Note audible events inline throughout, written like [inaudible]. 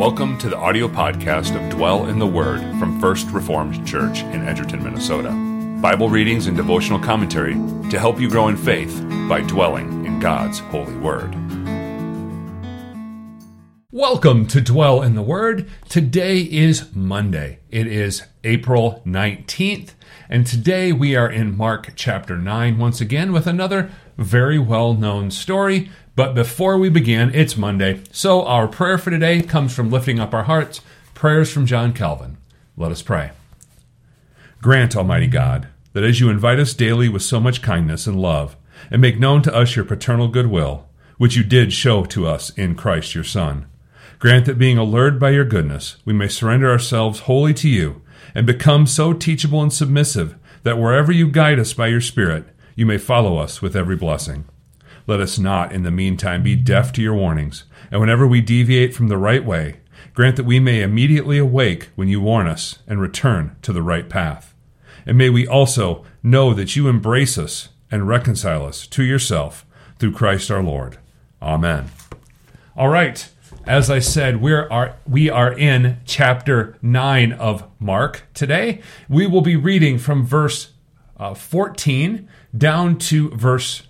Welcome to the audio podcast of Dwell in the Word from First Reformed Church in Edgerton, Minnesota. Bible readings and devotional commentary to help you grow in faith by dwelling in God's holy word. Welcome to Dwell in the Word. Today is Monday. It is April 19th, and today we are in Mark chapter 9 once again with another very well known story but before we begin, it's Monday, so our prayer for today comes from lifting up our hearts, prayers from John Calvin. Let us pray. Grant, Almighty God, that as you invite us daily with so much kindness and love, and make known to us your paternal goodwill, which you did show to us in Christ your Son, grant that being allured by your goodness, we may surrender ourselves wholly to you, and become so teachable and submissive that wherever you guide us by your Spirit, you may follow us with every blessing. Let us not, in the meantime, be deaf to your warnings, and whenever we deviate from the right way, grant that we may immediately awake when you warn us and return to the right path. And may we also know that you embrace us and reconcile us to yourself through Christ our Lord. Amen. All right. As I said, we are we are in chapter 9 of Mark today. We will be reading from verse uh, 14 down to verse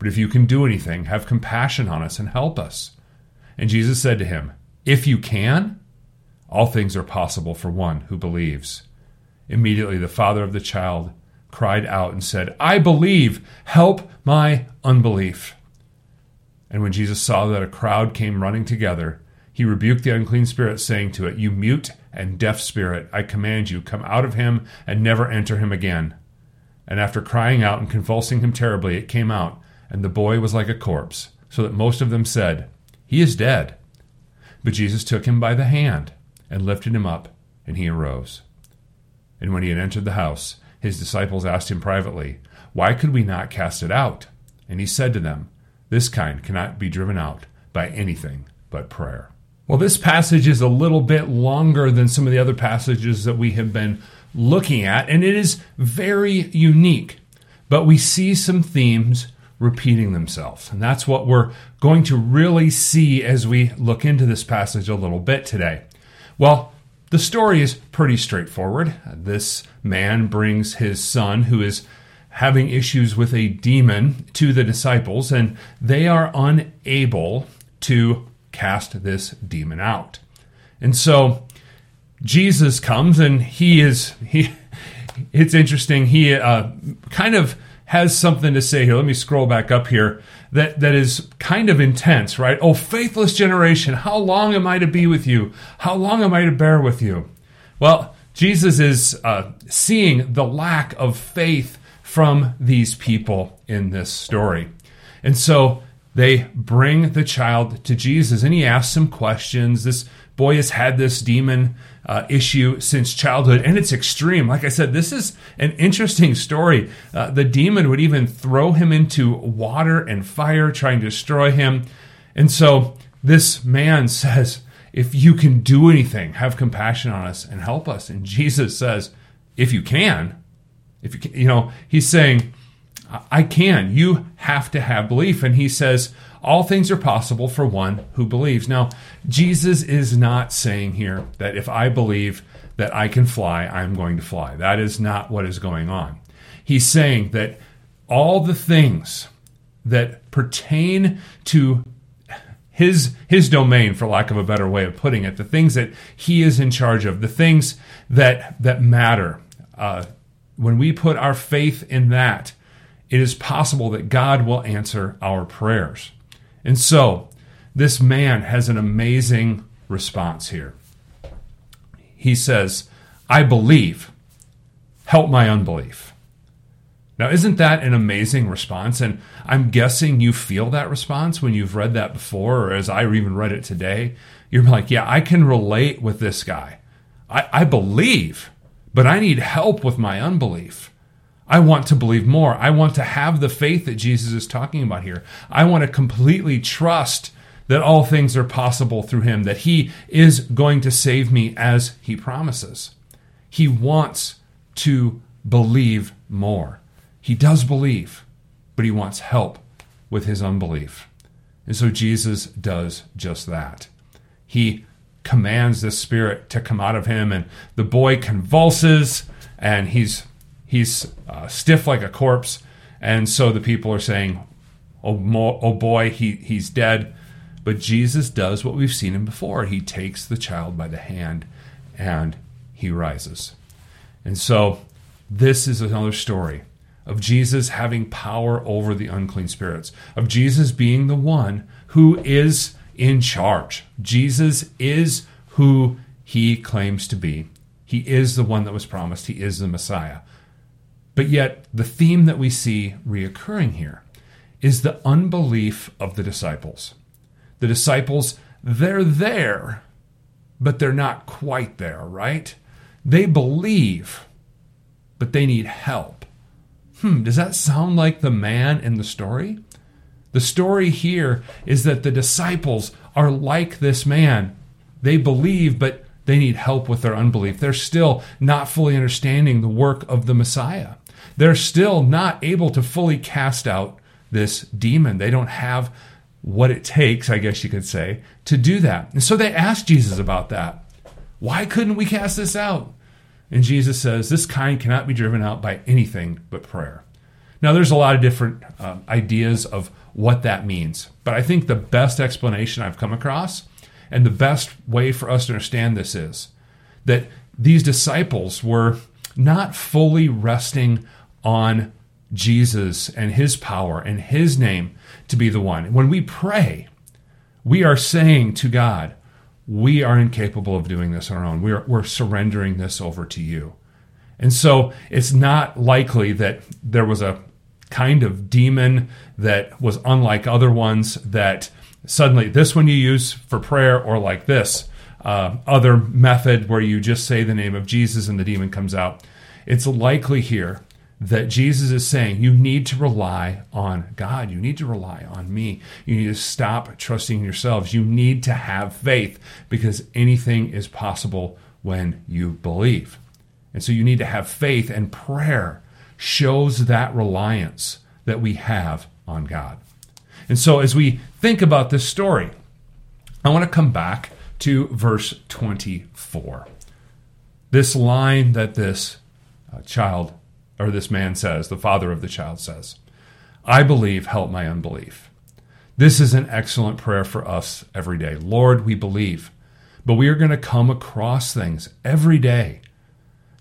But if you can do anything, have compassion on us and help us. And Jesus said to him, If you can, all things are possible for one who believes. Immediately the father of the child cried out and said, I believe, help my unbelief. And when Jesus saw that a crowd came running together, he rebuked the unclean spirit, saying to it, You mute and deaf spirit, I command you, come out of him and never enter him again. And after crying out and convulsing him terribly, it came out and the boy was like a corpse, so that most of them said, He is dead. But Jesus took him by the hand and lifted him up, and he arose. And when he had entered the house, his disciples asked him privately, Why could we not cast it out? And he said to them, This kind cannot be driven out by anything but prayer. Well, this passage is a little bit longer than some of the other passages that we have been looking at, and it is very unique. But we see some themes repeating themselves. And that's what we're going to really see as we look into this passage a little bit today. Well, the story is pretty straightforward. This man brings his son, who is having issues with a demon, to the disciples, and they are unable to cast this demon out. And so Jesus comes and he is he [laughs] it's interesting he uh, kind of has something to say here. Let me scroll back up here. That that is kind of intense, right? Oh, faithless generation, how long am I to be with you? How long am I to bear with you? Well, Jesus is uh, seeing the lack of faith from these people in this story, and so they bring the child to Jesus, and he asks some questions. This boy has had this demon uh, issue since childhood, and it's extreme. Like I said, this is an interesting story. Uh, the demon would even throw him into water and fire, trying to destroy him. And so this man [laughs] says, If you can do anything, have compassion on us and help us. And Jesus says, If you can, if you can, you know, he's saying, I can. You have to have belief. And he says, all things are possible for one who believes. Now, Jesus is not saying here that if I believe that I can fly, I'm going to fly. That is not what is going on. He's saying that all the things that pertain to his his domain for lack of a better way of putting it the things that he is in charge of the things that that matter uh, when we put our faith in that it is possible that god will answer our prayers and so this man has an amazing response here he says i believe help my unbelief now, isn't that an amazing response? And I'm guessing you feel that response when you've read that before, or as I even read it today. You're like, yeah, I can relate with this guy. I, I believe, but I need help with my unbelief. I want to believe more. I want to have the faith that Jesus is talking about here. I want to completely trust that all things are possible through him, that he is going to save me as he promises. He wants to believe more. He does believe, but he wants help with his unbelief. And so Jesus does just that. He commands the spirit to come out of him, and the boy convulses, and he's he's uh, stiff like a corpse. And so the people are saying, "Oh, oh boy, he he's dead." But Jesus does what we've seen him before. He takes the child by the hand, and he rises. And so this is another story of Jesus having power over the unclean spirits, of Jesus being the one who is in charge. Jesus is who he claims to be. He is the one that was promised, he is the Messiah. But yet, the theme that we see reoccurring here is the unbelief of the disciples. The disciples, they're there, but they're not quite there, right? They believe, but they need help hmm, does that sound like the man in the story? The story here is that the disciples are like this man. They believe, but they need help with their unbelief. They're still not fully understanding the work of the Messiah. They're still not able to fully cast out this demon. They don't have what it takes, I guess you could say, to do that. And so they asked Jesus about that. Why couldn't we cast this out? And Jesus says, This kind cannot be driven out by anything but prayer. Now, there's a lot of different uh, ideas of what that means, but I think the best explanation I've come across and the best way for us to understand this is that these disciples were not fully resting on Jesus and his power and his name to be the one. When we pray, we are saying to God, we are incapable of doing this on our own. We're, we're surrendering this over to you. And so it's not likely that there was a kind of demon that was unlike other ones that suddenly this one you use for prayer or like this uh, other method where you just say the name of Jesus and the demon comes out. It's likely here that Jesus is saying you need to rely on God. You need to rely on me. You need to stop trusting yourselves. You need to have faith because anything is possible when you believe. And so you need to have faith, and prayer shows that reliance that we have on God. And so as we think about this story, I want to come back to verse 24. This line that this uh, child or this man says, the father of the child says, I believe, help my unbelief. This is an excellent prayer for us every day. Lord, we believe, but we are going to come across things every day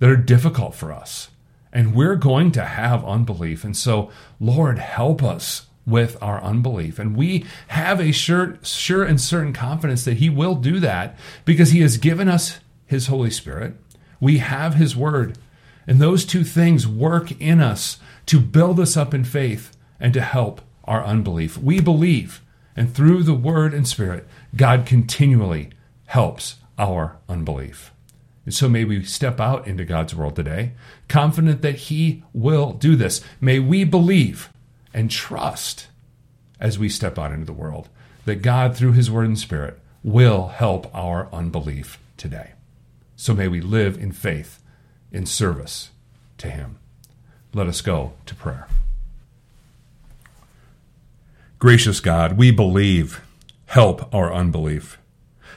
that are difficult for us. And we're going to have unbelief. And so, Lord, help us with our unbelief. And we have a sure, sure and certain confidence that He will do that because He has given us His Holy Spirit. We have His Word. And those two things work in us to build us up in faith and to help our unbelief. We believe, and through the Word and Spirit, God continually helps our unbelief. And so may we step out into God's world today, confident that He will do this. May we believe and trust as we step out into the world that God, through His Word and Spirit, will help our unbelief today. So may we live in faith in service to Him. Let us go to prayer. Gracious God, we believe. Help our unbelief.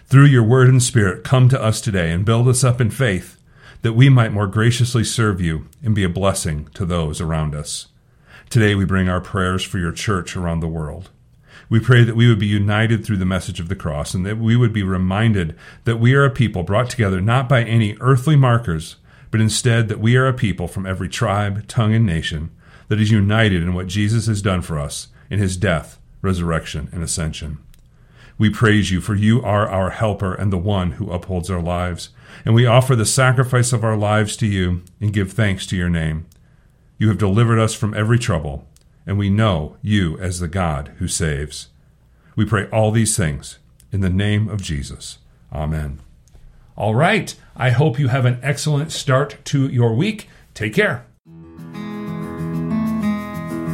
Through your word and spirit, come to us today and build us up in faith that we might more graciously serve you and be a blessing to those around us. Today we bring our prayers for your church around the world. We pray that we would be united through the message of the cross and that we would be reminded that we are a people brought together not by any earthly markers, but instead that we are a people from every tribe, tongue, and nation that is united in what Jesus has done for us in his death, resurrection, and ascension. We praise you, for you are our helper and the one who upholds our lives. And we offer the sacrifice of our lives to you and give thanks to your name. You have delivered us from every trouble, and we know you as the God who saves. We pray all these things in the name of Jesus. Amen. All right. I hope you have an excellent start to your week. Take care.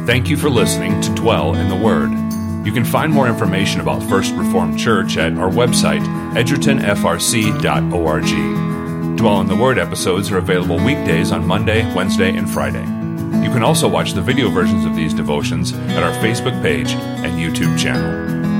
Thank you for listening to Dwell in the Word. You can find more information about First Reformed Church at our website, edgertonfrc.org. Dwell in the Word episodes are available weekdays on Monday, Wednesday, and Friday. You can also watch the video versions of these devotions at our Facebook page and YouTube channel.